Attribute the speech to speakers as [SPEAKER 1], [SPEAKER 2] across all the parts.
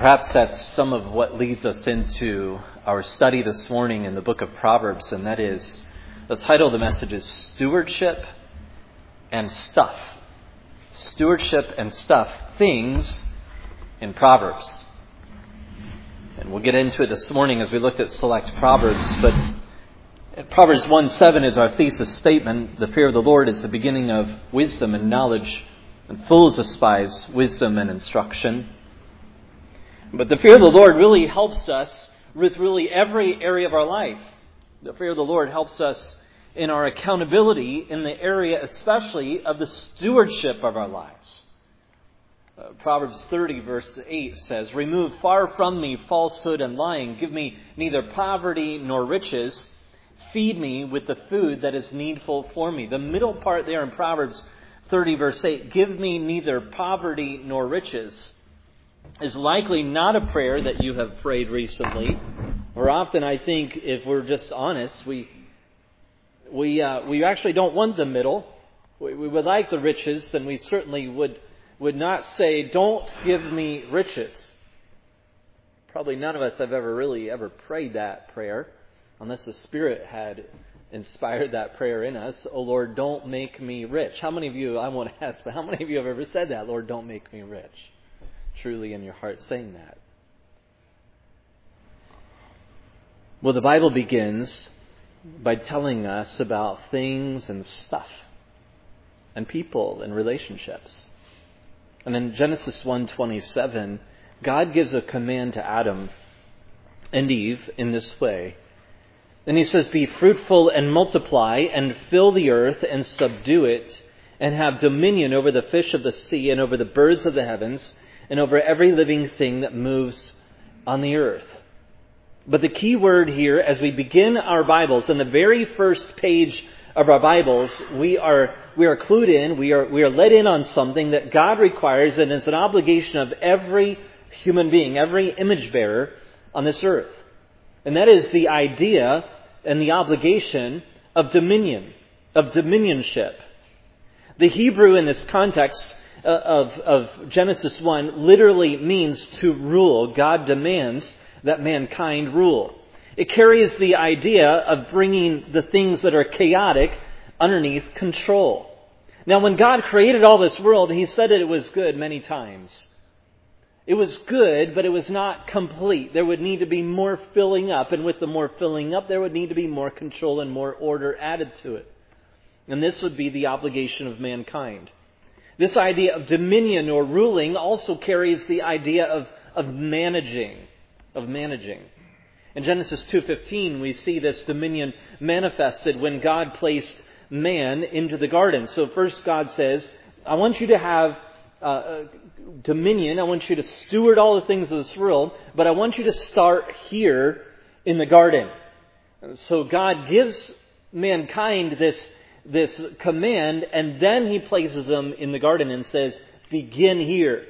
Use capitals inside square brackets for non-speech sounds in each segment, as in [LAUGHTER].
[SPEAKER 1] Perhaps that's some of what leads us into our study this morning in the book of Proverbs, and that is the title of the message is Stewardship and Stuff. Stewardship and Stuff, things in Proverbs. And we'll get into it this morning as we looked at select Proverbs, but Proverbs 1 7 is our thesis statement. The fear of the Lord is the beginning of wisdom and knowledge, and fools despise wisdom and instruction. But the fear of the Lord really helps us with really every area of our life. The fear of the Lord helps us in our accountability in the area, especially of the stewardship of our lives. Uh, Proverbs 30, verse 8 says, Remove far from me falsehood and lying. Give me neither poverty nor riches. Feed me with the food that is needful for me. The middle part there in Proverbs 30, verse 8, Give me neither poverty nor riches is likely not a prayer that you have prayed recently. Or often, I think, if we're just honest, we we uh, we actually don't want the middle. We, we would like the riches, and we certainly would would not say, "Don't give me riches." Probably none of us have ever really ever prayed that prayer, unless the Spirit had inspired that prayer in us. Oh Lord, don't make me rich. How many of you? I won't [LAUGHS] ask, but how many of you have ever said that? Lord, don't make me rich truly in your heart saying that? Well, the Bible begins by telling us about things and stuff and people and relationships. And in Genesis 1:27, God gives a command to Adam and Eve in this way. And he says, Be fruitful and multiply, and fill the earth and subdue it, and have dominion over the fish of the sea, and over the birds of the heavens, and over every living thing that moves on the earth. But the key word here, as we begin our Bibles, in the very first page of our Bibles, we are, we are clued in, we are, we are let in on something that God requires and is an obligation of every human being, every image bearer on this earth. And that is the idea and the obligation of dominion, of dominionship. The Hebrew in this context Uh, of, of Genesis 1 literally means to rule. God demands that mankind rule. It carries the idea of bringing the things that are chaotic underneath control. Now, when God created all this world, He said that it was good many times. It was good, but it was not complete. There would need to be more filling up, and with the more filling up, there would need to be more control and more order added to it. And this would be the obligation of mankind. This idea of dominion or ruling also carries the idea of, of managing, of managing. In Genesis 2:15 we see this dominion manifested when God placed man into the garden. So first God says, I want you to have uh, uh dominion. I want you to steward all the things of this world, but I want you to start here in the garden. So God gives mankind this this command, and then he places them in the garden and says, Begin here.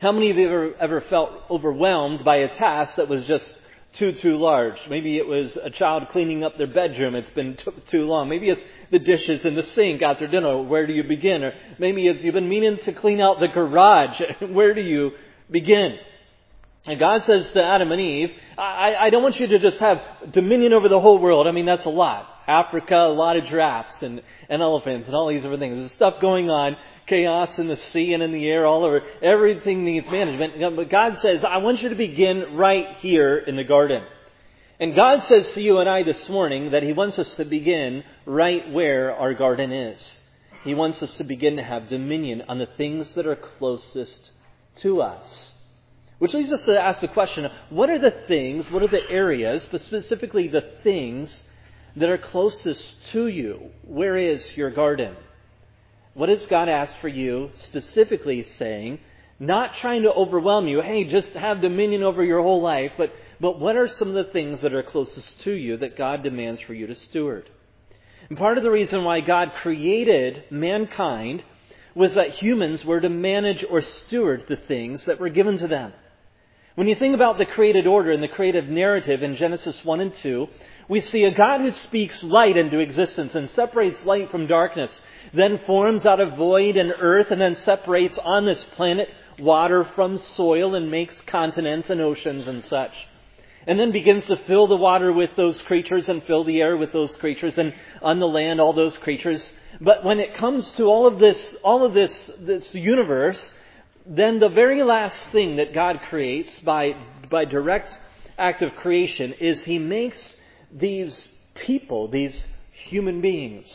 [SPEAKER 1] How many of you ever, ever felt overwhelmed by a task that was just too, too large? Maybe it was a child cleaning up their bedroom. It's been t- too long. Maybe it's the dishes in the sink after dinner. Where do you begin? Or maybe it's you've been meaning to clean out the garage. [LAUGHS] Where do you begin? And God says to Adam and Eve, I, I don't want you to just have dominion over the whole world. I mean, that's a lot. Africa, a lot of giraffes and, and elephants and all these different things. There's stuff going on, chaos in the sea and in the air, all over. Everything needs management. But God says, I want you to begin right here in the garden. And God says to you and I this morning that He wants us to begin right where our garden is. He wants us to begin to have dominion on the things that are closest to us. Which leads us to ask the question what are the things, what are the areas, but specifically the things that are closest to you. Where is your garden? What does God ask for you, specifically saying, not trying to overwhelm you, hey, just have dominion over your whole life, but, but what are some of the things that are closest to you that God demands for you to steward? And part of the reason why God created mankind was that humans were to manage or steward the things that were given to them. When you think about the created order and the creative narrative in Genesis 1 and 2, we see a God who speaks light into existence and separates light from darkness, then forms out of void and earth, and then separates on this planet water from soil and makes continents and oceans and such. And then begins to fill the water with those creatures and fill the air with those creatures and on the land all those creatures. But when it comes to all of this, all of this, this universe, then the very last thing that God creates by, by direct act of creation is He makes these people, these human beings.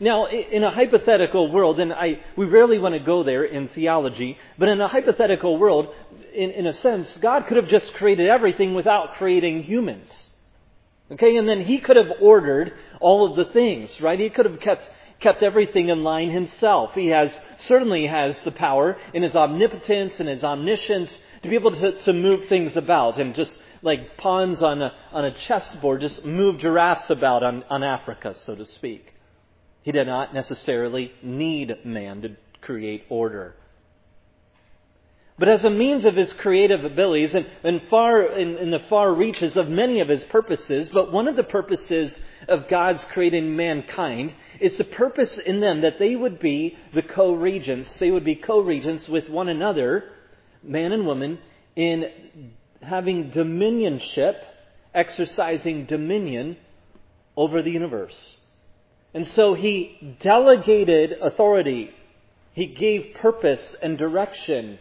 [SPEAKER 1] Now, in a hypothetical world, and I, we rarely want to go there in theology, but in a hypothetical world, in, in a sense, God could have just created everything without creating humans. Okay, and then He could have ordered all of the things, right? He could have kept, kept everything in line Himself. He has, certainly has the power in His omnipotence and His omniscience to be able to, to move things about and just like pawns on a, on a chessboard, just move giraffes about on, on Africa, so to speak. He did not necessarily need man to create order. But as a means of his creative abilities and, and far in, in, the far reaches of many of his purposes, but one of the purposes of God's creating mankind is the purpose in them that they would be the co-regents. They would be co-regents with one another, man and woman, in having dominionship, exercising dominion over the universe. And so he delegated authority. He gave purpose and direction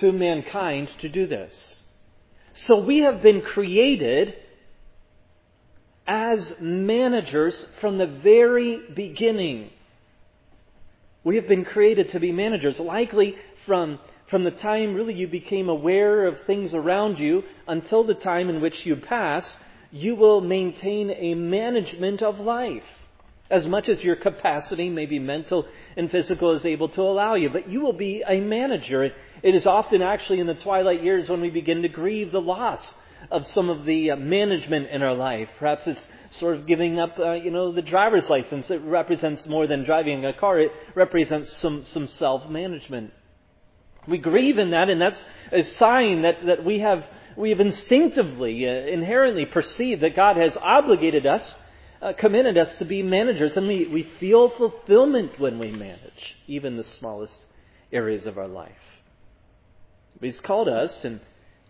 [SPEAKER 1] to mankind to do this. So we have been created as managers from the very beginning. We have been created to be managers, likely from, from the time really you became aware of things around you until the time in which you pass, you will maintain a management of life as much as your capacity, maybe mental and physical, is able to allow you. But you will be a manager. It is often actually in the twilight years when we begin to grieve the loss of some of the uh, management in our life. Perhaps it's sort of giving up, uh, you know, the driver's license. It represents more than driving a car. It represents some, some self-management. We grieve in that, and that's a sign that, that we have, we have instinctively, uh, inherently perceived that God has obligated us uh, committed us to be managers, and we, we feel fulfillment when we manage, even the smallest areas of our life. He's called us and,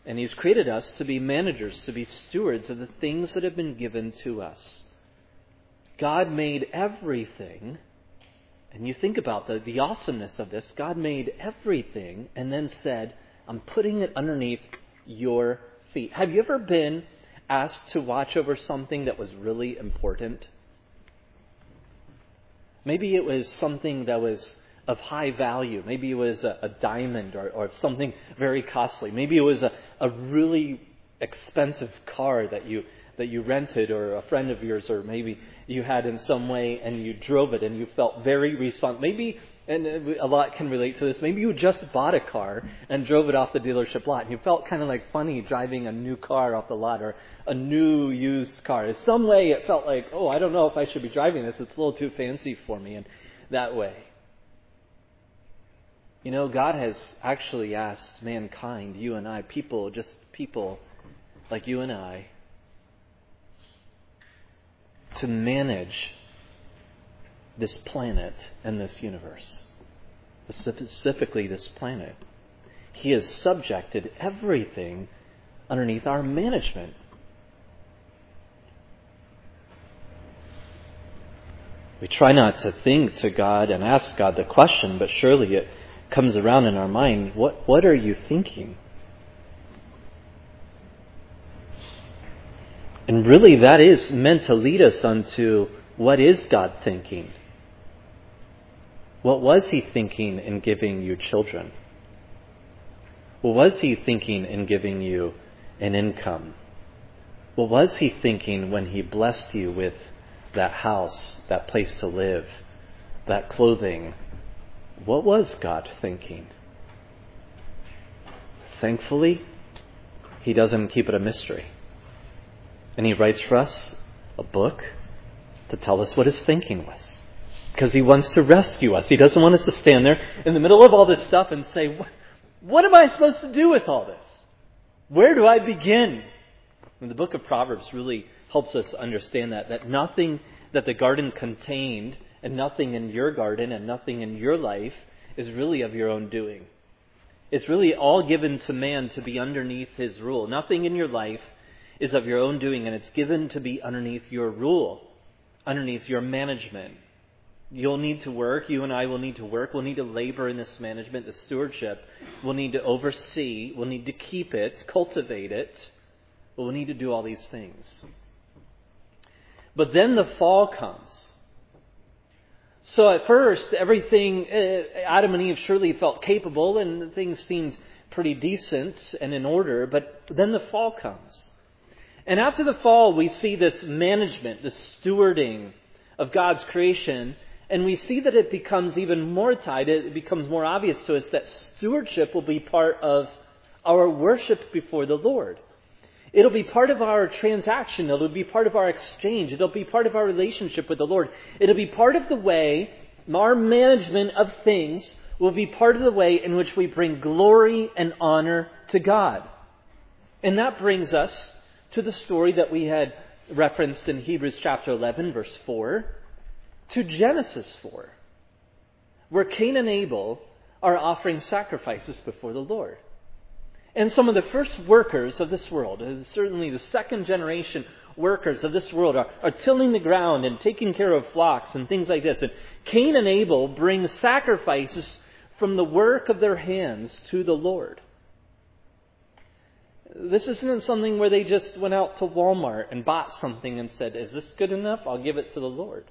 [SPEAKER 1] and He's created us to be managers, to be stewards of the things that have been given to us. God made everything, and you think about the, the awesomeness of this. God made everything and then said, I'm putting it underneath your feet. Have you ever been asked to watch over something that was really important. Maybe it was something that was of high value. Maybe it was a, a diamond or, or, something very costly. Maybe it was a, a really expensive car that you that you rented or a friend of yours or maybe you had in some way and you drove it and you felt very responsible. Maybe and uh, a lot can relate to this. Maybe you just bought a car and drove it off the dealership lot, and you felt kind of like funny driving a new car off the lot or a new used car. In some way, it felt like, oh, I don't know if I should be driving this. It's a little too fancy for me, in that way. You know, God has actually asked mankind, you and I, people, just people like you and I, to manage this planet and this universe, specifically this planet. He has subjected everything underneath our management. We try not to think to God and ask God the question, but surely it comes around in our mind what, what are you thinking? And really, that is meant to lead us unto what is God thinking? What was he thinking in giving you children? What was he thinking in giving you an income? What was he thinking when he blessed you with that house, that place to live, that clothing? What was God thinking? Thankfully, he doesn't keep it a mystery. And he writes for us a book to tell us what his thinking was because he wants to rescue us. He doesn't want us to stand there in the middle of all this stuff and say, What, am I supposed to do with all this? Where do I begin? And the book of Proverbs really helps us understand that, that nothing that the garden contained, and nothing in your garden, and nothing in your life is really of your own doing. It's really all given to man to be underneath his rule. Nothing in your life is of your own doing, and it's given to be underneath your rule, underneath your management. You'll need to work. You and I will need to work. We'll need to labor in this management, this stewardship. We'll need to oversee. We'll need to keep it, cultivate it. We'll need to do all these things. But then the fall comes. So at first, everything, uh, Adam and Eve surely felt capable and things seemed pretty decent and in order, but then the fall comes. And after the fall, we see this management, this stewarding of God's creation, and we see that it becomes even more tied, it becomes more obvious to us that stewardship will be part of our worship before the Lord. It'll be part of our transaction. It'll be part of our exchange. It'll be part of our relationship with the Lord. It'll be part of the way our management of things will be part of the way in which we bring glory and honor to God. And that brings us to the story that we had referenced in Hebrews chapter 11, verse 4, to Genesis 4, where Cain and Abel are offering sacrifices before the Lord. And some of the first workers of this world, certainly the second generation workers of this world, are, are tilling the ground and taking care of flocks and things like this. And Cain and Abel bring sacrifices from the work of their hands to the Lord. This isn't something where they just went out to Walmart and bought something and said, Is this good enough? I'll give it to the Lord.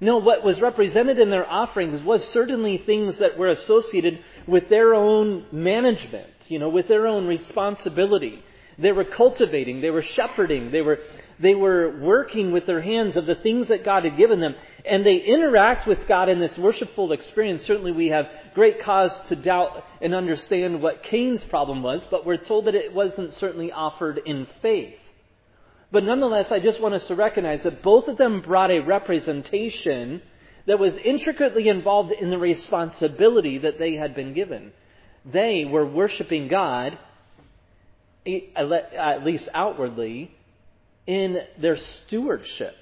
[SPEAKER 1] No, what was represented in their offerings was certainly things that were associated with their own management, you know, with their own responsibility. They were cultivating, they were shepherding, they were, they were working with their hands of the things that God had given them. And they interact with God in this worshipful experience. Certainly we have great cause to doubt and understand what Cain's problem was, but we're told that it wasn't certainly offered in faith. But nonetheless, I just want us to recognize that both of them brought a representation that was intricately involved in the responsibility that they had been given. They were worshiping God, at least outwardly, in their stewardship.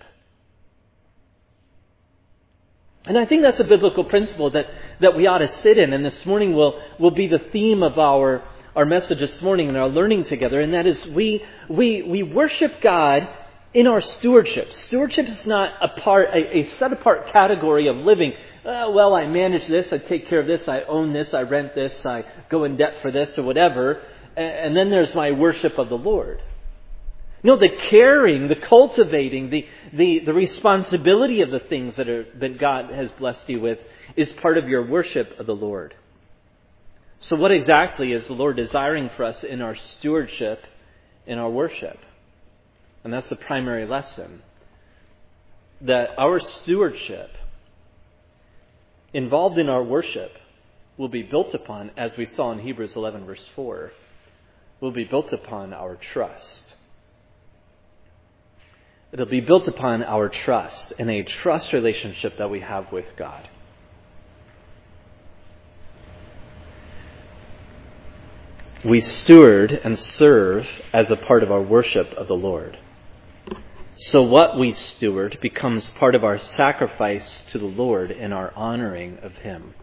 [SPEAKER 1] And I think that's a biblical principle that, that we ought to sit in. And this morning will, will be the theme of our our message this morning and our learning together, and that is we, we, we worship God in our stewardship. Stewardship is not a part, a, a set apart category of living. Uh, well, I manage this, I take care of this, I own this, I rent this, I go in debt for this, or whatever, and, and then there's my worship of the Lord. No, the caring, the cultivating, the, the, the responsibility of the things that, are, that God has blessed you with is part of your worship of the Lord. So, what exactly is the Lord desiring for us in our stewardship, in our worship? And that's the primary lesson. That our stewardship, involved in our worship, will be built upon, as we saw in Hebrews 11, verse 4, will be built upon our trust. It'll be built upon our trust in a trust relationship that we have with God. We steward and serve as a part of our worship of the Lord. So what we steward becomes part of our sacrifice to the Lord in our honoring of Him.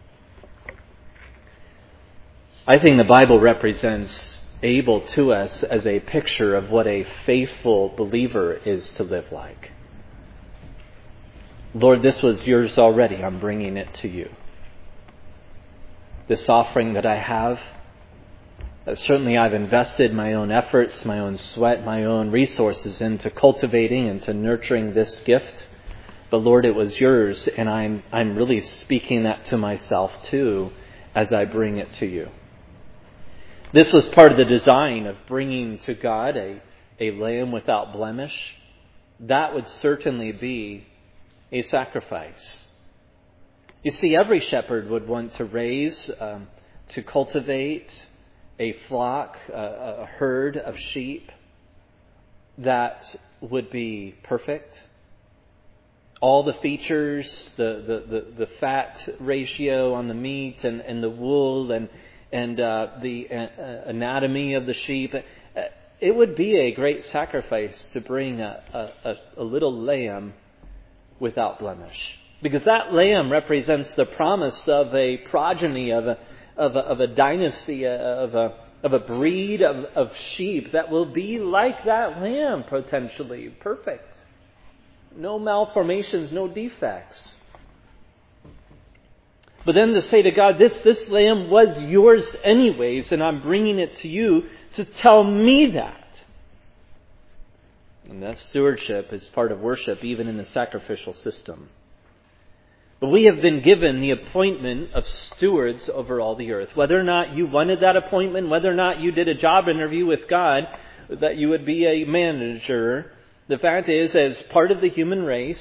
[SPEAKER 1] I think the Bible represents Abel to us as a picture of what a faithful believer is to live like. Lord, this was yours already. I'm bringing it to you. This offering that I have, certainly, I've invested my own efforts, my own sweat, my own resources into cultivating and to nurturing this gift. But Lord, it was yours, and I'm, I'm really speaking that to myself too as I bring it to you. This was part of the design of bringing to God a, a lamb without blemish. That would certainly be a sacrifice. You see, every shepherd would want to raise, um, to cultivate, a flock, a, a herd of sheep that would be perfect. All the features, the, the, the, the fat ratio on the meat and, and the wool and, and uh, the uh, anatomy of the sheep, uh, it would be a great sacrifice to bring a, a, a little lamb without blemish. Because that lamb represents the promise of a progeny, of a, of a, of a dynasty, uh, of a, of a breed of, of sheep that will be like that lamb, potentially. Perfect. No malformations, no defects. But then to say to God, this, this lamb was yours anyways, and I'm bringing it to you to tell me that. And that stewardship is part of worship, even in the sacrificial system. But we have been given the appointment of stewards over all the earth. Whether or not you wanted that appointment, whether or not you did a job interview with God, that you would be a manager, the fact is, as part of the human race,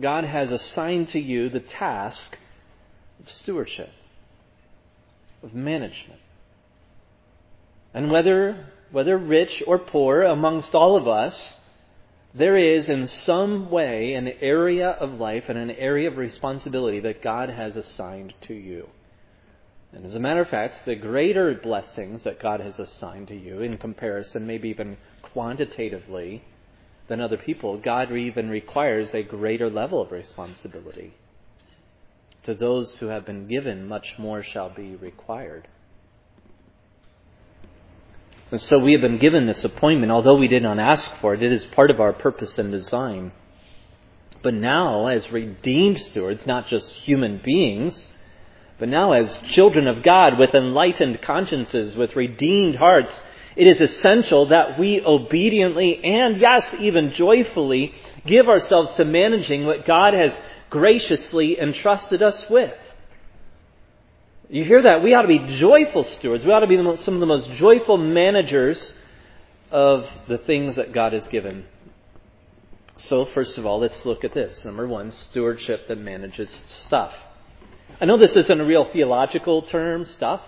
[SPEAKER 1] God has assigned to you the task of stewardship, of management. And whether, whether rich or poor, amongst all of us, there is in some way an area of life and an area of responsibility that God has assigned to you. And as a matter of fact, the greater blessings that God has assigned to you in comparison, maybe even quantitatively, than other people, God even requires a greater level of responsibility. To those who have been given, much more shall be required. And so we have been given this appointment, although we did not ask for it, it is part of our purpose and design. But now, as redeemed stewards, not just human beings, but now as children of God with enlightened consciences, with redeemed hearts, it is essential that we obediently and, yes, even joyfully give ourselves to managing what God has graciously entrusted us with. You hear that? We ought to be joyful stewards. We ought to be most, some of the most joyful managers of the things that God has given. So, first of all, let's look at this. Number one, stewardship that manages stuff. I know this isn't a real theological term, stuff.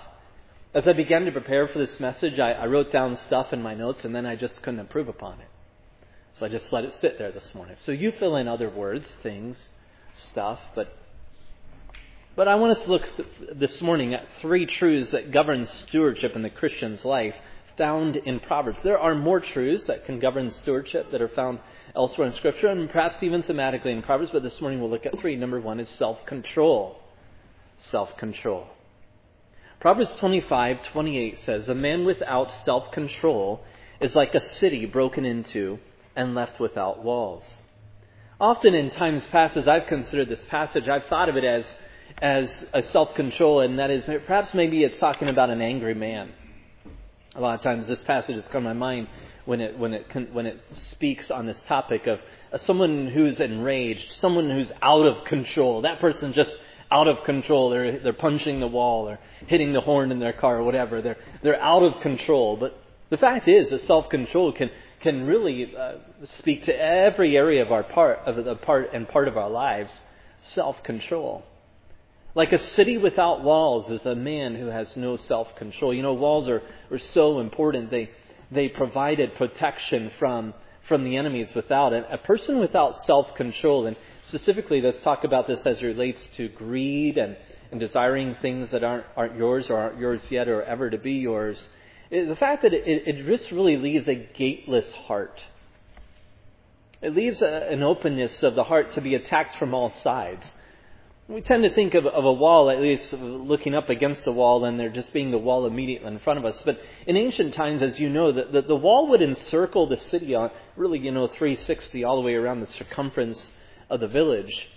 [SPEAKER 1] As I began to prepare for this message, I, I, wrote down stuff in my notes and then I just couldn't improve upon it. So I just let it sit there this morning. So you fill in other words, things, stuff, but but I want us to look this morning at three truths that govern stewardship in the Christian's life found in Proverbs. There are more truths that can govern stewardship that are found elsewhere in Scripture and perhaps even thematically in Proverbs, but this morning we'll look at three. Number one is self control. Self control. Proverbs 25:28 says, "A man without self-control is like a city broken into and left without walls." Often in times past, as I've considered this passage, I've thought of it as as a self-control, and that is perhaps maybe it's talking about an angry man. A lot of times, this passage has come to my mind when it when it when it speaks on this topic of someone who's enraged, someone who's out of control. That person just out of control. They're, they're punching the wall or hitting the horn in their car or whatever. They're, they're out of control. But the fact is that self-control can, can really uh, speak to every area of our part, of the part and part of our lives. Self-control. Like a city without walls is a man who has no self-control. You know, walls are, are so important. They, they provided protection from, from the enemies without it. A person without self-control, and Specifically, let's talk about this as it relates to greed and, and desiring things that aren't, aren't yours or aren't yours yet or ever to be yours. It, the fact that it, it just really leaves a gateless heart. It leaves a, an openness of the heart to be attacked from all sides. We tend to think of, of, a wall, at least looking up against the wall, and there just being the wall immediately in front of us. But in ancient times, as you know, the, the, the wall would encircle the city on really, you know, 360 all the way around the circumference of the village.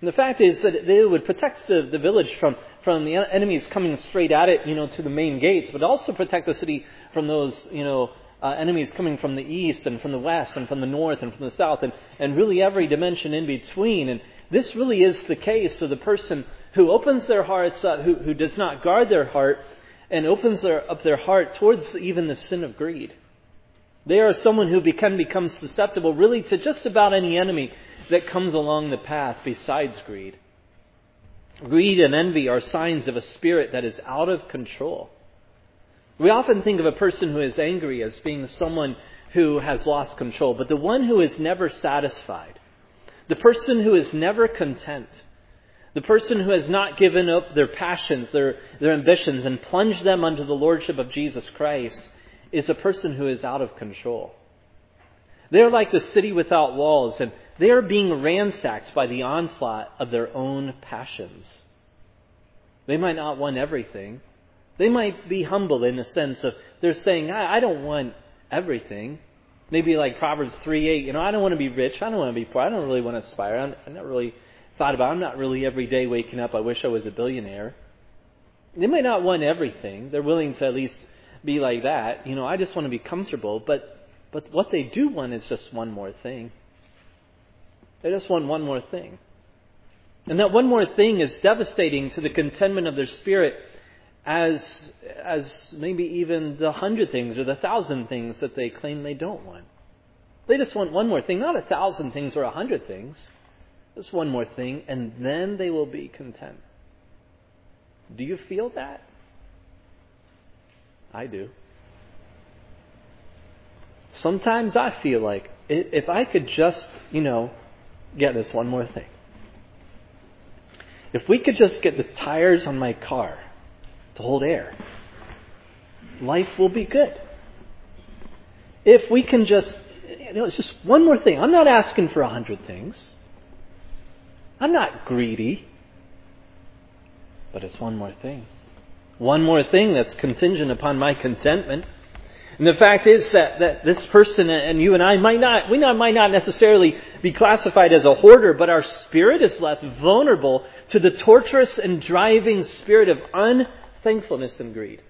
[SPEAKER 1] And the fact is that they would protect the, the village from, from the enemies coming straight at it, you know, to the main gates, but also protect the city from those, you know, uh, enemies coming from the east and from the west and from the north and from the south and, and really every dimension in between. And this really is the case of the person who opens their hearts up, who, who does not guard their heart and opens their, up their heart towards even the sin of greed. They are someone who can become susceptible really to just about any enemy that comes along the path besides greed. Greed and envy are signs of a spirit that is out of control. We often think of a person who is angry as being someone who has lost control, but the one who is never satisfied, the person who is never content, the person who has not given up their passions, their, their ambitions, and plunged them under the lordship of Jesus Christ, is a person who is out of control. They're like the city without walls, and they are being ransacked by the onslaught of their own passions. They might not want everything. They might be humble in the sense of they're saying, I, I don't want everything. Maybe like Proverbs 3 8, you know, I don't want to be rich. I don't want to be poor. I don't really want to aspire. I'm, I'm not really thought about I'm not really every day waking up, I wish I was a billionaire. They might not want everything. They're willing to at least be like that. You know, I just want to be comfortable. But, but what they do want is just one more thing. They just want one more thing. And that one more thing is devastating to the contentment of their spirit as, as maybe even the hundred things or the thousand things that they claim they don't want. They just want one more thing, not a thousand things or a hundred things. Just one more thing, and then they will be content. Do you feel that? I do. Sometimes I feel like if I could just, you know, get this one more thing. If we could just get the tires on my car to hold air, life will be good. If we can just, you know, it's just one more thing. I'm not asking for a hundred things. I'm not greedy. But it's one more thing. One more thing that's contingent upon my contentment. And the fact is that, that this person and you and I might not, we not, might not necessarily be classified as a hoarder, but our spirit is left vulnerable to the torturous and driving spirit of unthankfulness and greed.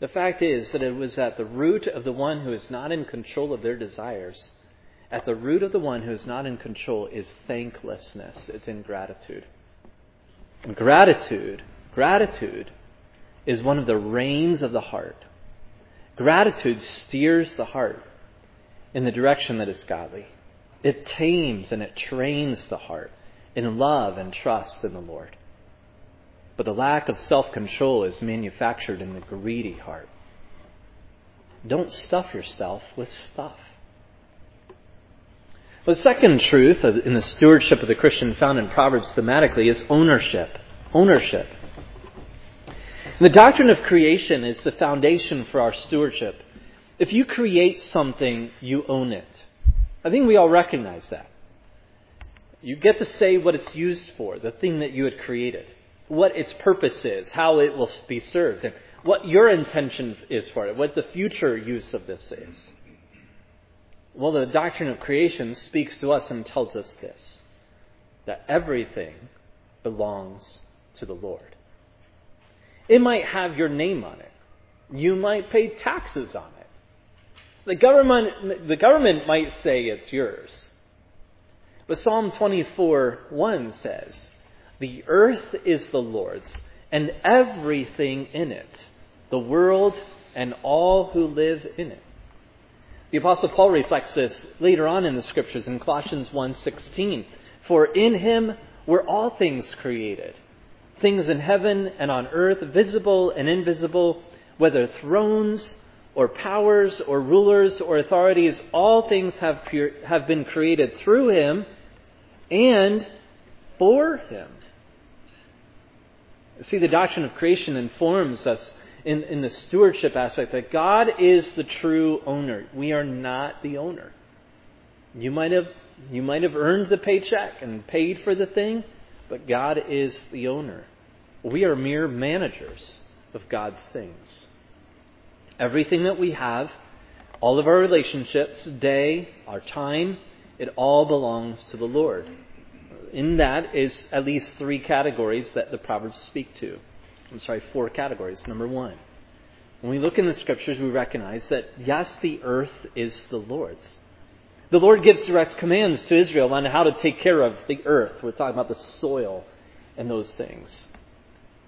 [SPEAKER 1] The fact is that it was at the root of the one who is not in control of their desires at the root of the one who is not in control is thanklessness, it's ingratitude. And gratitude, gratitude is one of the reins of the heart. Gratitude steers the heart in the direction that is godly. It tames and it trains the heart in love and trust in the Lord. But the lack of self control is manufactured in the greedy heart. Don't stuff yourself with stuff. The second truth in the stewardship of the Christian found in Proverbs thematically is ownership. Ownership. The doctrine of creation is the foundation for our stewardship. If you create something, you own it. I think we all recognize that. You get to say what it's used for, the thing that you had created, what its purpose is, how it will be served, and what your intention is for it, what the future use of this is. Well, the doctrine of creation speaks to us and tells us this that everything belongs to the Lord. It might have your name on it. You might pay taxes on it. The government, the government might say it's yours. But Psalm 24 1 says, The earth is the Lord's, and everything in it, the world and all who live in it. The apostle Paul reflects this later on in the scriptures in Colossians 1:16. For in him were all things created, things in heaven and on earth, visible and invisible, whether thrones or powers or rulers or authorities, all things have, have been created through him and for him. See, the doctrine of creation informs us in, in the stewardship aspect that God is the true owner. We are not the owner. You might have you might have earned the paycheck and paid for the thing, but God is the owner. We are mere managers of God's things. Everything that we have, all of our relationships, day, our time, it all belongs to the Lord. In that is at least three categories that the Proverbs speak to. I'm sorry, four categories. Number one, when we look in the scriptures, we recognize that yes, the earth is the Lord's. The Lord gives direct commands to Israel on how to take care of the earth. We're talking about the soil and those things.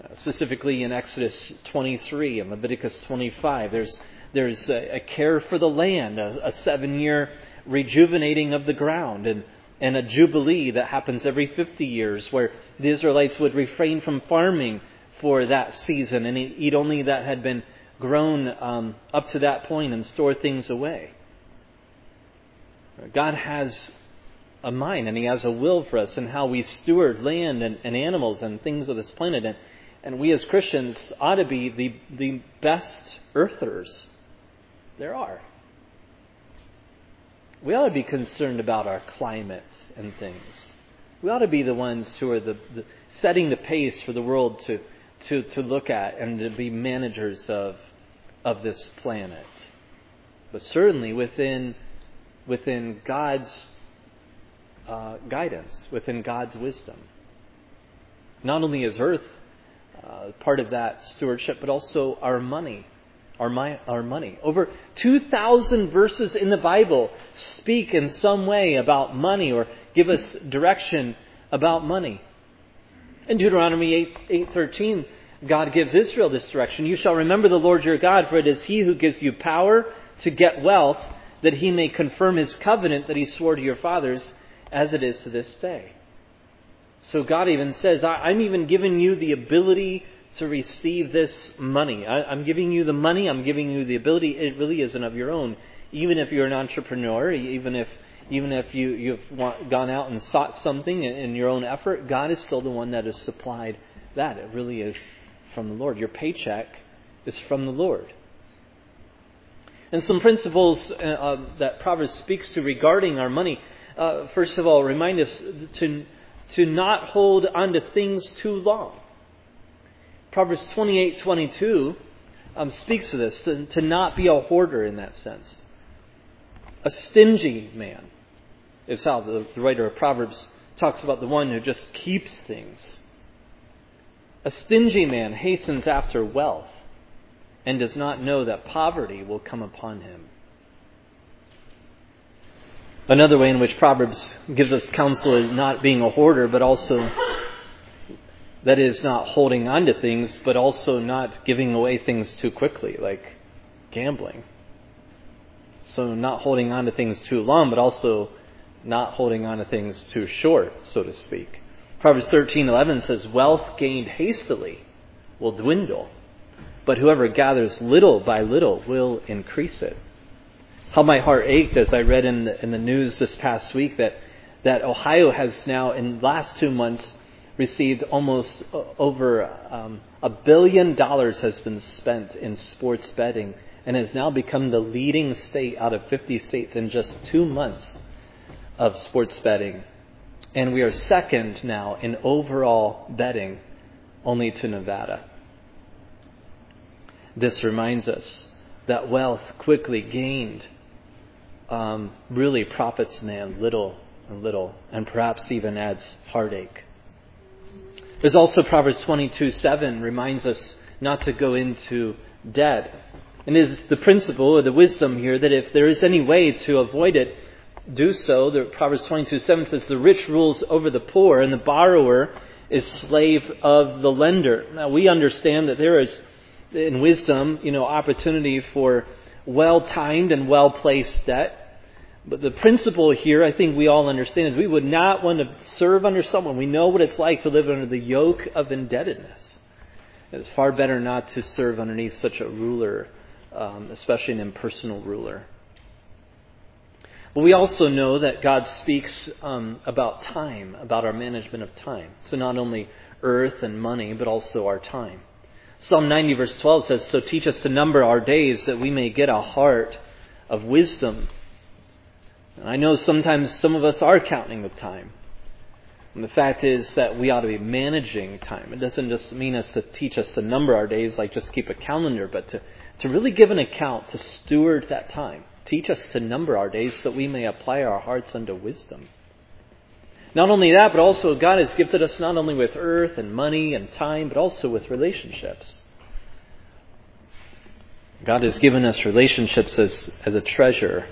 [SPEAKER 1] Uh, specifically in Exodus 23 and Leviticus 25, there's, there's a, a care for the land, a, a seven year rejuvenating of the ground, and, and a jubilee that happens every 50 years where the Israelites would refrain from farming for that season and eat only that had been grown um, up to that point and store things away. God has a mind and He has a will for us and how we steward land and, and animals and things of this planet. And, and we as Christians ought to be the, the best earthers there are. We ought to be concerned about our climate and things. We ought to be the ones who are the, the setting the pace for the world to to, to look at and to be managers of, of this planet. But certainly within, within God's uh, guidance, within God's wisdom. Not only is earth uh, part of that stewardship, but also our money. Our, my, our money. Over 2,000 verses in the Bible speak in some way about money or give us direction about money. In Deuteronomy 8, 8.13, God gives Israel this direction. You shall remember the Lord your God, for it is he who gives you power to get wealth, that he may confirm his covenant that he swore to your fathers, as it is to this day. So God even says, I'm even giving you the ability to receive this money. I, am giving you the money, I'm giving you the ability. It really isn't of your own. Even if you're an entrepreneur, even if even if you, you've gone out and sought something in your own effort, God is still the one that has supplied that. It really is from the Lord. Your paycheck is from the Lord. And some principles uh, uh, that Proverbs speaks to regarding our money. Uh, first of all, remind us to to not hold onto things too long. Proverbs 28:22 um, speaks to this, to, to not be a hoarder in that sense. A stingy man is how the, the writer of Proverbs talks about the one who just keeps things. A stingy man hastens after wealth and does not know that poverty will come upon him. Another way in which Proverbs gives us counsel is not being a hoarder, but also that is not holding on to things, but also not giving away things too quickly, like gambling. So not holding on to things too long, but also not holding on to things too short, so to speak. Proverbs 13:11 says, "Wealth gained hastily will dwindle, but whoever gathers little by little will increase it." how my heart ached as I read in the, in the news this past week that, that Ohio has now, in the last two months, received almost over um, a billion dollars has been spent in sports betting and has now become the leading state out of 50 states in just two months of sports betting. And we are second now in overall betting, only to Nevada. This reminds us that wealth quickly gained um, really profits man little and little, and perhaps even adds heartache. There's also Proverbs 22 7 reminds us not to go into debt. And is the principle or the wisdom here that if there is any way to avoid it, do so. The Proverbs 22 7 says, The rich rules over the poor, and the borrower is slave of the lender. Now, we understand that there is, in wisdom, you know, opportunity for well timed and well placed debt. But the principle here, I think we all understand, is we would not want to serve under someone. We know what it's like to live under the yoke of indebtedness. It's far better not to serve underneath such a ruler, um, especially an impersonal ruler. But we also know that God speaks um, about time, about our management of time. So not only earth and money, but also our time. Psalm 90, verse 12 says, So teach us to number our days that we may get a heart of wisdom. And I know sometimes some of us are counting the time. And the fact is that we ought to be managing time. It doesn't just mean us to teach us to number our days, like just keep a calendar, but to, to really give an account, to steward that time. Teach us to number our days so that we may apply our hearts unto wisdom. Not only that, but also God has gifted us not only with earth and money and time, but also with relationships. God has given us relationships as, as a treasure.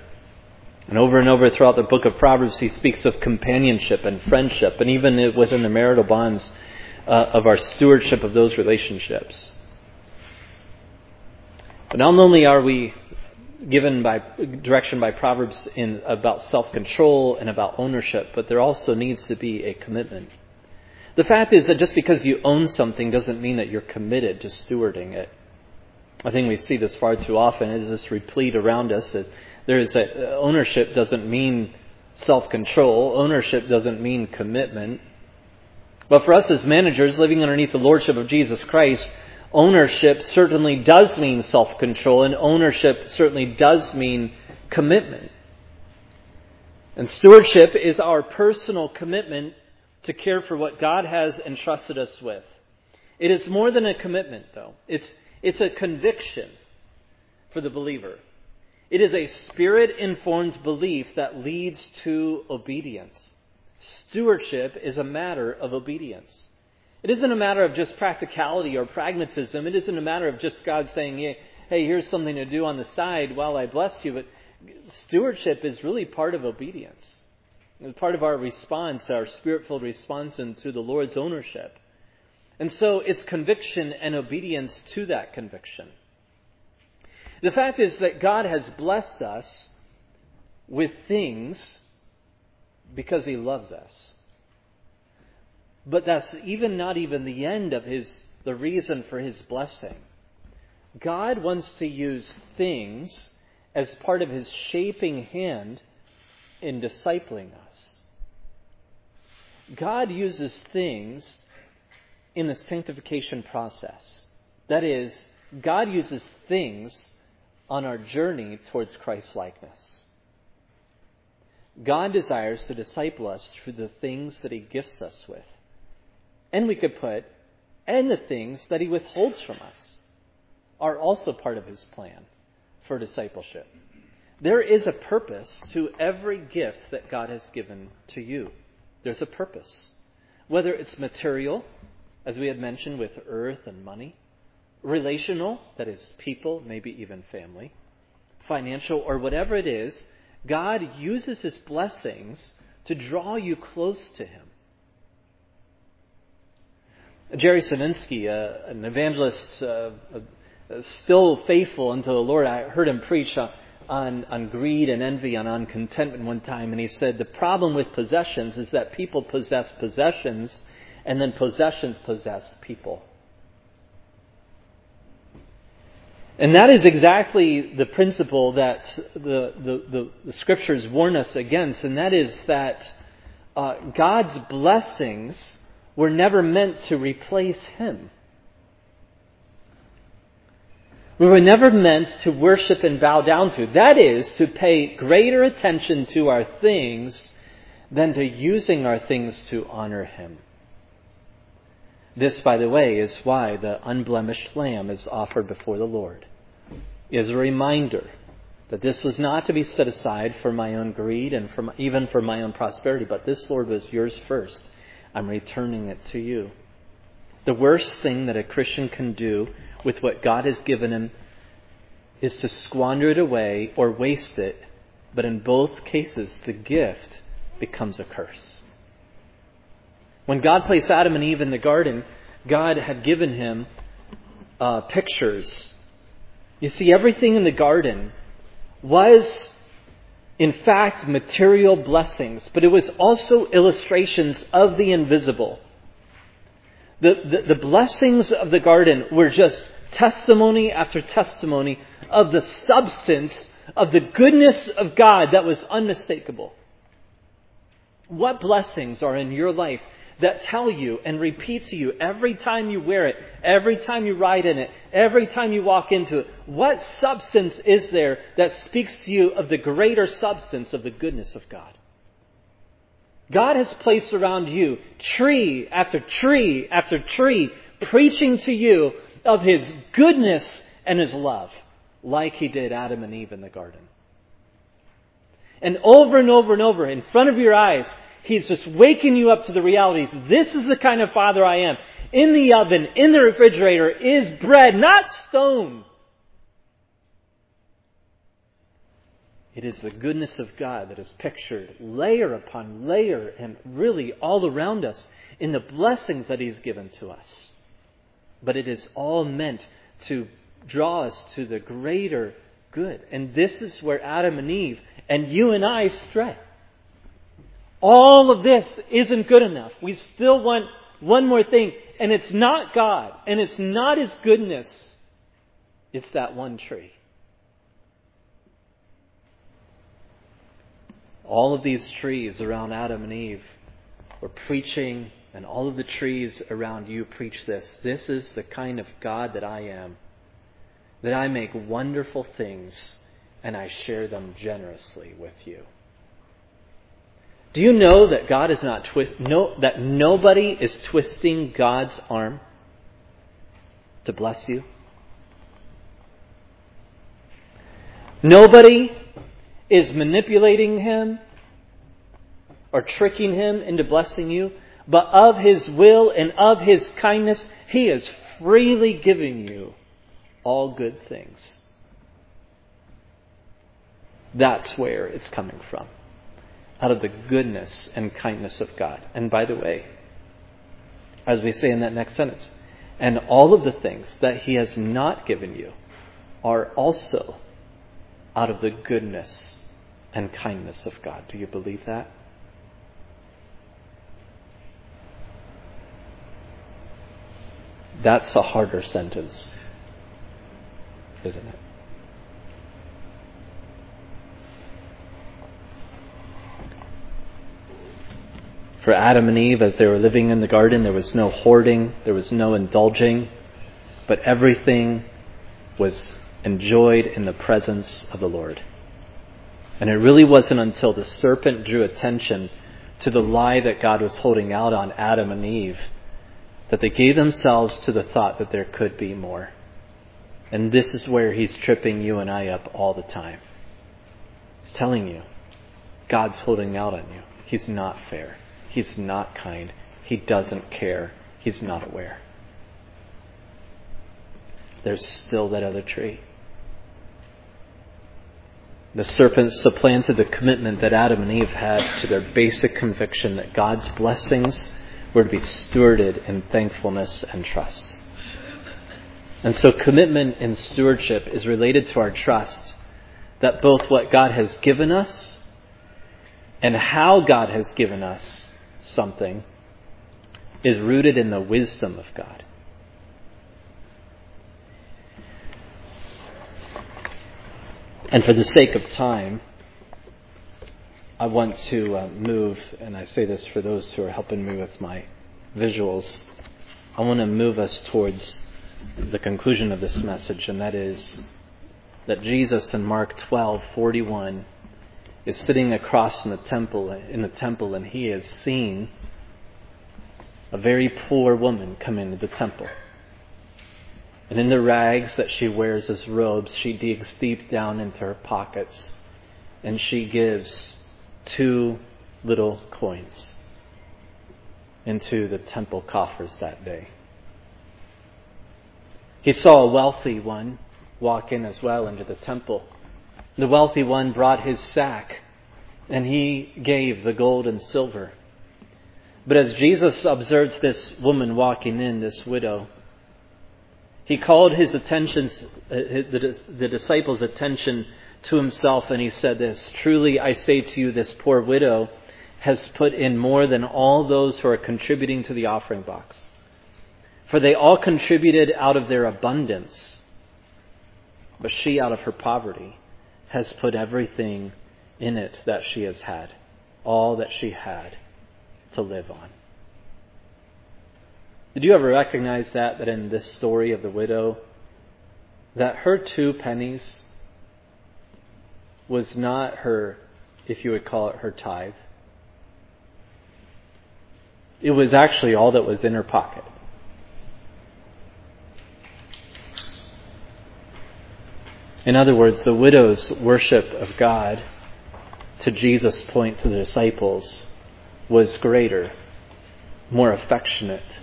[SPEAKER 1] And over and over throughout the book of Proverbs, he speaks of companionship and friendship, and even within the marital bonds uh, of our stewardship of those relationships. But not only are we given by direction by Proverbs in about self-control and about ownership, but there also needs to be a commitment. The fact is that just because you own something doesn't mean that you're committed to stewarding it. I think we see this far too often. It is just replete around us. That there is a, ownership doesn't mean self-control. Ownership doesn't mean commitment. But for us as managers living underneath the lordship of Jesus Christ, ownership certainly does mean self control, and ownership certainly does mean commitment. And stewardship is our personal commitment to care for what God has entrusted us with. It is more than a commitment, though. It's, it's a conviction for the believer. It is a spirit informed belief that leads to obedience. Stewardship is a matter of obedience. It isn't a matter of just practicality or pragmatism. It isn't a matter of just God saying, hey, here's something to do on the side while I bless you. But stewardship is really part of obedience. It's part of our response, our spirit filled response into the Lord's ownership. And so it's conviction and obedience to that conviction. The fact is that God has blessed us with things because He loves us. But that's even not even the end of His the reason for His blessing. God wants to use things as part of His shaping hand in discipling us. God uses things in the sanctification process. That is, God uses things on our journey towards Christ likeness. God desires to disciple us through the things that He gifts us with. And we could put, and the things that He withholds from us are also part of His plan for discipleship. There is a purpose to every gift that God has given to you. There's a purpose. Whether it's material, as we had mentioned with earth and money, relational, that is, people, maybe even family, financial, or whatever it is, God uses his blessings to draw you close to him. Jerry Saninsky, uh, an evangelist, uh, uh, still faithful unto the Lord, I heard him preach on, on, on greed and envy and on contentment one time, and he said the problem with possessions is that people possess possessions, and then possessions possess people. And that is exactly the principle that the, the, the, scriptures warn us against, and that is that uh, God's blessings were never meant to replace Him. We were never meant to worship and bow down to. That is, to pay greater attention to our things than to using our things to honor Him. This, by the way, is why the unblemished lamb is offered before the Lord. Is a reminder that this was not to be set aside for my own greed and for my, even for my own prosperity, but this, Lord, was yours first. I'm returning it to you. The worst thing that a Christian can do with what God has given him is to squander it away or waste it, but in both cases, the gift becomes a curse. When God placed Adam and Eve in the garden, God had given him uh, pictures. You see, everything in the garden was, in fact, material blessings, but it was also illustrations of the invisible. The, the, the blessings of the garden were just testimony after testimony of the substance of the goodness of God that was unmistakable. What blessings are in your life that tell you and repeat to you every time you wear it, every time you ride in it, every time you walk into it? What substance is there that speaks to you of the greater substance of the goodness of God? God has placed around you tree after tree after tree preaching to you of His goodness and His love, like He did Adam and Eve in the garden. And over and over and over, in front of your eyes, He's just waking you up to the realities. This is the kind of Father I am. In the oven, in the refrigerator, is bread, not stone. It is the goodness of God that is pictured layer upon layer and really all around us in the blessings that He's given to us. But it is all meant to draw us to the greater good. And this is where Adam and Eve and you and I stray. All of this isn't good enough. We still want one more thing, and it's not God, and it's not His goodness. It's that one tree. All of these trees around Adam and Eve were preaching and all of the trees around you preach this. This is the kind of God that I am. That I make wonderful things and I share them generously with you. Do you know that God is not twist no that nobody is twisting God's arm? to bless you? Nobody is manipulating him or tricking him into blessing you, but of his will and of his kindness, he is freely giving you all good things. That's where it's coming from. Out of the goodness and kindness of God. And by the way, as we say in that next sentence, and all of the things that He has not given you are also out of the goodness and kindness of God. Do you believe that? That's a harder sentence, isn't it? For Adam and Eve, as they were living in the garden, there was no hoarding, there was no indulging, but everything was enjoyed in the presence of the Lord. And it really wasn't until the serpent drew attention to the lie that God was holding out on Adam and Eve that they gave themselves to the thought that there could be more. And this is where he's tripping you and I up all the time. He's telling you, God's holding out on you. He's not fair. He's not kind. He doesn't care. He's not aware. There's still that other tree. The serpent supplanted the commitment that Adam and Eve had to their basic conviction that God's blessings were to be stewarded in thankfulness and trust. And so commitment and stewardship is related to our trust that both what God has given us and how God has given us something is rooted in the wisdom of God. And for the sake of time, I want to uh, move, and I say this for those who are helping me with my visuals, I want to move us towards the conclusion of this message, and that is that Jesus in Mark 12:41 is sitting across from the temple in the temple and he has seen a very poor woman come into the temple. And in the rags that she wears as robes, she digs deep down into her pockets and she gives two little coins into the temple coffers that day. He saw a wealthy one walk in as well into the temple. The wealthy one brought his sack, and he gave the gold and silver. But as Jesus observes this woman walking in, this widow, he called his attention, uh, the disciples' attention to himself, and he said this Truly I say to you, this poor widow has put in more than all those who are contributing to the offering box. For they all contributed out of their abundance, but she out of her poverty has put everything in it that she has had, all that she had to live on. Did you ever recognize that, that in this story of the widow, that her two pennies was not her, if you would call it her tithe? It was actually all that was in her pocket. In other words, the widow's worship of God, to Jesus' point to the disciples, was greater, more affectionate.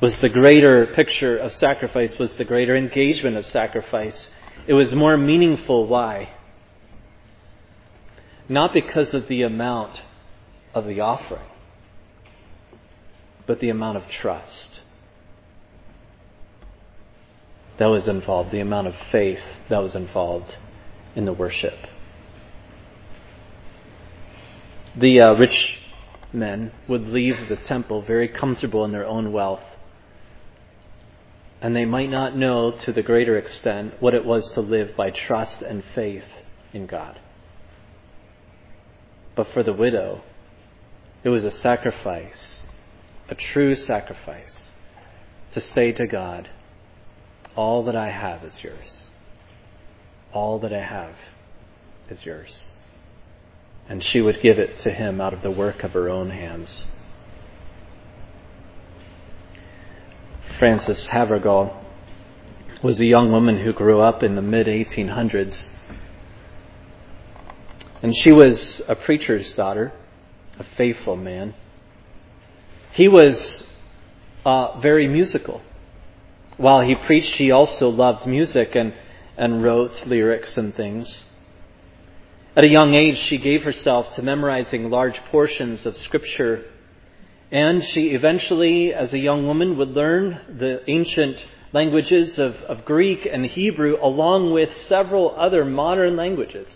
[SPEAKER 1] Was the greater picture of sacrifice, was the greater engagement of sacrifice. It was more meaningful. Why? Not because of the amount of the offering, but the amount of trust that was involved, the amount of faith that was involved in the worship. The uh, rich men would leave the temple very comfortable in their own wealth. And they might not know to the greater extent what it was to live by trust and faith in God. But for the widow, it was a sacrifice, a true sacrifice, to say to God, all that I have is yours. All that I have is yours. And she would give it to him out of the work of her own hands. Frances Havergal was a young woman who grew up in the mid 1800s. And she was a preacher's daughter, a faithful man. He was uh, very musical. While he preached, he also loved music and, and wrote lyrics and things. At a young age, she gave herself to memorizing large portions of Scripture, and she eventually, as a young woman, would learn the ancient languages of, of Greek and Hebrew along with several other modern languages.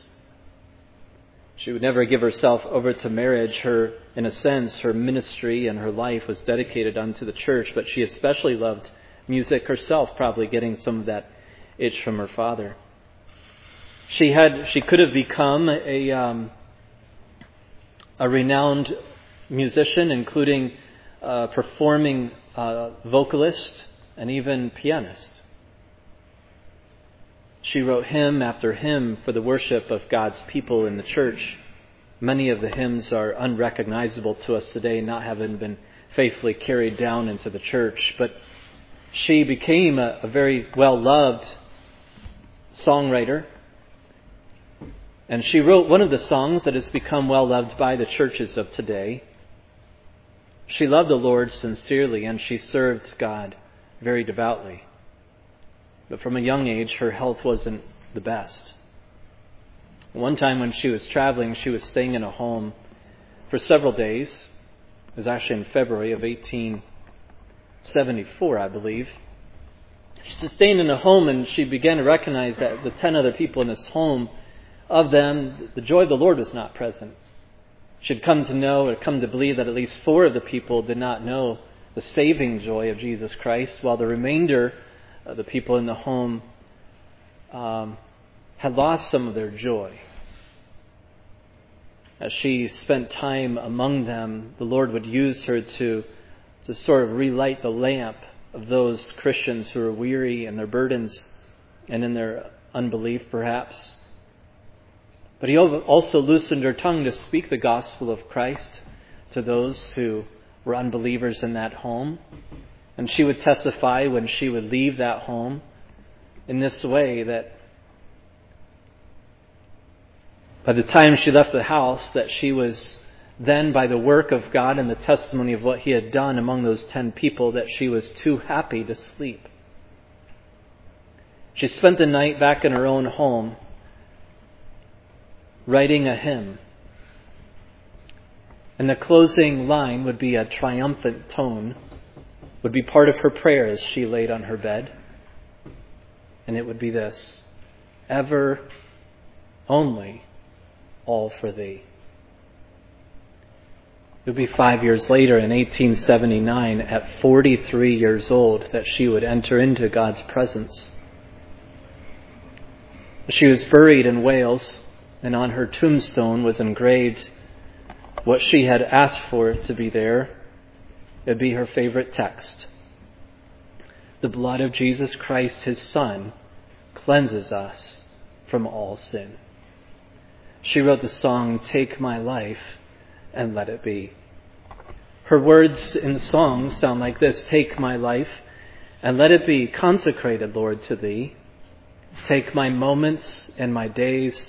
[SPEAKER 1] She would never give herself over to marriage. Her, in a sense, her ministry and her life was dedicated unto the church, but she especially loved music herself, probably getting some of that itch from her father. She had, she could have become a, um, a renowned musician, including uh, performing uh, vocalist and even pianist. She wrote hymn after hymn for the worship of God's people in the church. Many of the hymns are unrecognizable to us today, not having been faithfully carried down into the church. But she became a, a very well loved songwriter. And she wrote one of the songs that has become well loved by the churches of today. She loved the Lord sincerely and she served God very devoutly. But from a young age, her health wasn't the best. One time when she was traveling, she was staying in a home for several days. It was actually in February of 1874, I believe. She staying in a home and she began to recognize that the ten other people in this home, of them, the joy of the Lord was not present. She had come to know or come to believe that at least four of the people did not know the saving joy of Jesus Christ, while the remainder uh, the people in the home um, had lost some of their joy. As she spent time among them, the Lord would use her to, to sort of relight the lamp of those Christians who are weary in their burdens and in their unbelief, perhaps. But He also loosened her tongue to speak the gospel of Christ to those who were unbelievers in that home. And she would testify when she would leave that home in this way that by the time she left the house that she was then by the work of God and the testimony of what he had done among those 10 people that she was too happy to sleep. She spent the night back in her own home writing a hymn. And the closing line would be a triumphant tone would be part of her prayer as she laid on her bed. And it would be this ever, only, all for thee. It would be five years later in 1879, at 43 years old, that she would enter into God's presence. She was buried in Wales, and on her tombstone was engraved what she had asked for to be there It'd be her favorite text. The blood of Jesus Christ, his Son, cleanses us from all sin. She wrote the song, Take My Life and Let It Be. Her words in song sound like this Take my life and let it be consecrated, Lord, to Thee. Take my moments and my days,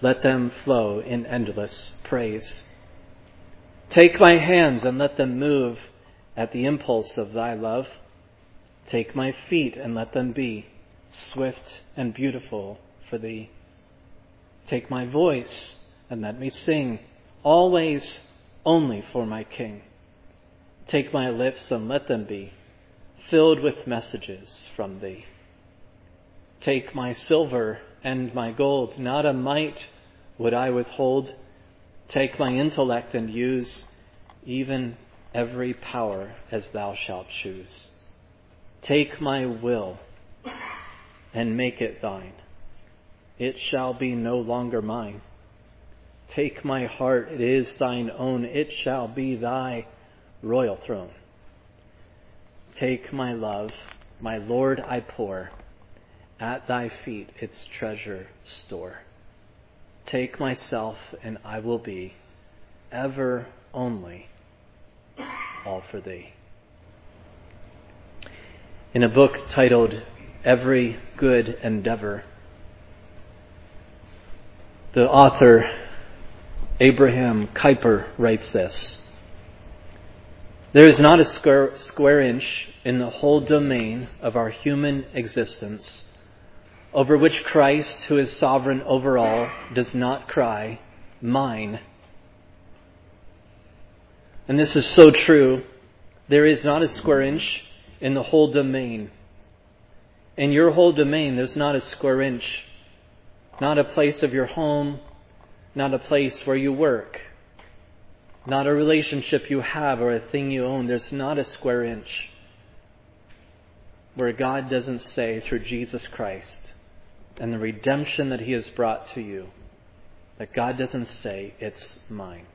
[SPEAKER 1] let them flow in endless praise. Take my hands and let them move at the impulse of thy love. Take my feet and let them be swift and beautiful for thee. Take my voice and let me sing always only for my King. Take my lips and let them be filled with messages from thee. Take my silver and my gold, not a mite would I withhold Take my intellect and use even every power as thou shalt choose. Take my will and make it thine. It shall be no longer mine. Take my heart, it is thine own. It shall be thy royal throne. Take my love, my Lord, I pour at thy feet its treasure store. Take myself, and I will be ever only all for thee. in a book titled Every Good Endeavor. The author, Abraham Kuyper, writes this There is not a square, square inch in the whole domain of our human existence over which Christ, who is sovereign over all, does not cry, Mine. And this is so true. There is not a square inch in the whole domain. In your whole domain, there's not a square inch. Not a place of your home, not a place where you work, not a relationship you have or a thing you own. There's not a square inch where God doesn't say through Jesus Christ and the redemption that He has brought to you, that God doesn't say, It's mine.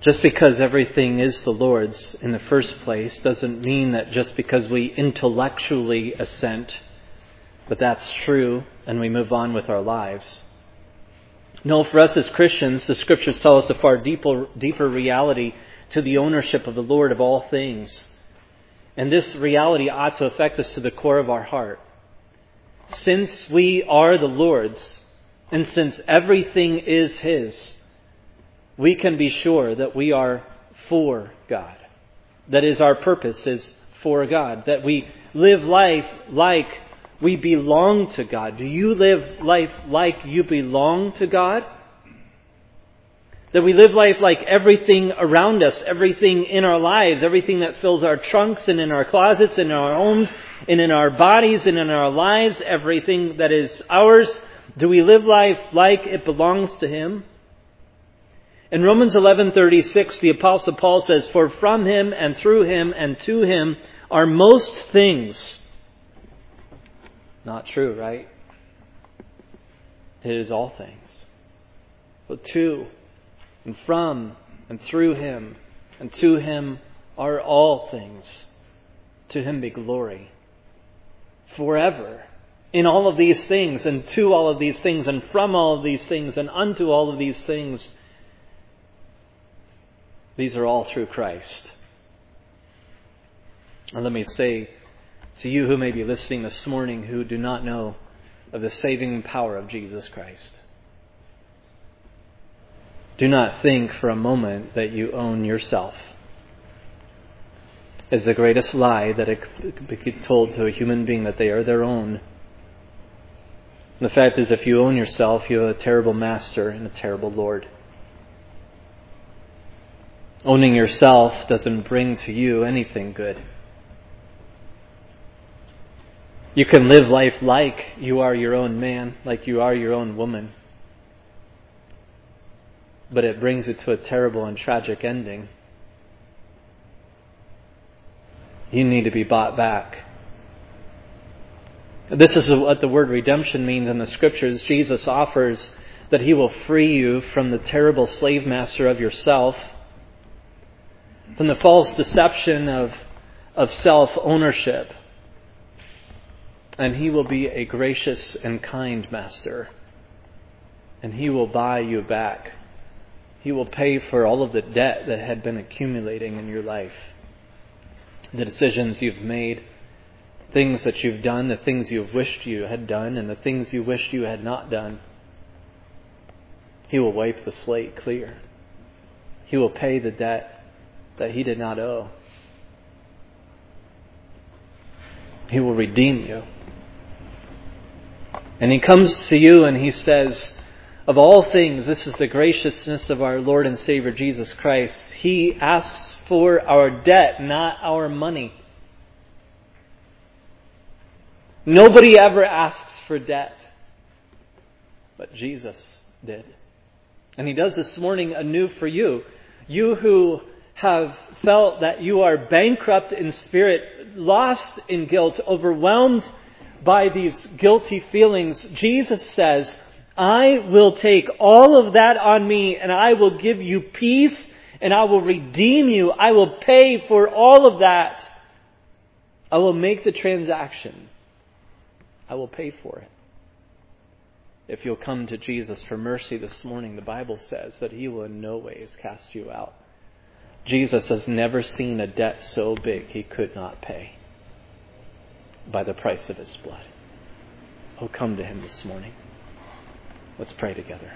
[SPEAKER 1] Just because everything is the Lord's in the first place doesn't mean that just because we intellectually assent, that that's true and we move on with our lives. No, for us as Christians, the scriptures tell us a far deeper, deeper reality to the ownership of the Lord of all things. And this reality ought to affect us to the core of our heart. Since we are the Lord's, and since everything is His, we can be sure that we are for God. That is, our purpose is for God. That we live life like we belong to God. Do you live life like you belong to God? That we live life like everything around us, everything in our lives, everything that fills our trunks and in our closets, and in our homes, and in our bodies and in our lives, everything that is ours. Do we live life like it belongs to Him? In Romans 11:36, the apostle Paul says, "For from him and through him and to him are most things." Not true, right? It is all things. But to and from and through him and to him are all things. To him be glory forever in all of these things and to all of these things and from all of these things and unto all of these things these are all through Christ. And let me say to you who may be listening this morning who do not know of the saving power of Jesus Christ. Do not think for a moment that you own yourself. Is the greatest lie that could be told to a human being that they are their own. The fact is, if you own yourself, you have a terrible master and a terrible Lord. Owning yourself doesn't bring to you anything good. You can live life like you are your own man, like you are your own woman. But it brings it to a terrible and tragic ending. You need to be bought back. This is what the word redemption means in the scriptures. Jesus offers that he will free you from the terrible slave master of yourself from the false deception of, of self ownership. And he will be a gracious and kind master. And he will buy you back. He will pay for all of the debt that had been accumulating in your life. The decisions you've made, things that you've done, the things you've wished you had done, and the things you wished you had not done. He will wipe the slate clear. He will pay the debt that he did not owe. He will redeem you. And he comes to you and he says, Of all things, this is the graciousness of our Lord and Savior Jesus Christ. He asks for our debt, not our money. Nobody ever asks for debt, but Jesus did. And he does this morning anew for you. You who have felt that you are bankrupt in spirit, lost in guilt, overwhelmed by these guilty feelings, Jesus says, I will take all of that on me and I will give you peace and I will redeem you. I will pay for all of that. I will make the transaction. I will pay for it. If you'll come to Jesus for mercy this morning, the Bible says that He will in no ways cast you out Jesus has never seen a debt so big he could not pay by the price of his blood. Oh, come to him this morning. Let's pray together.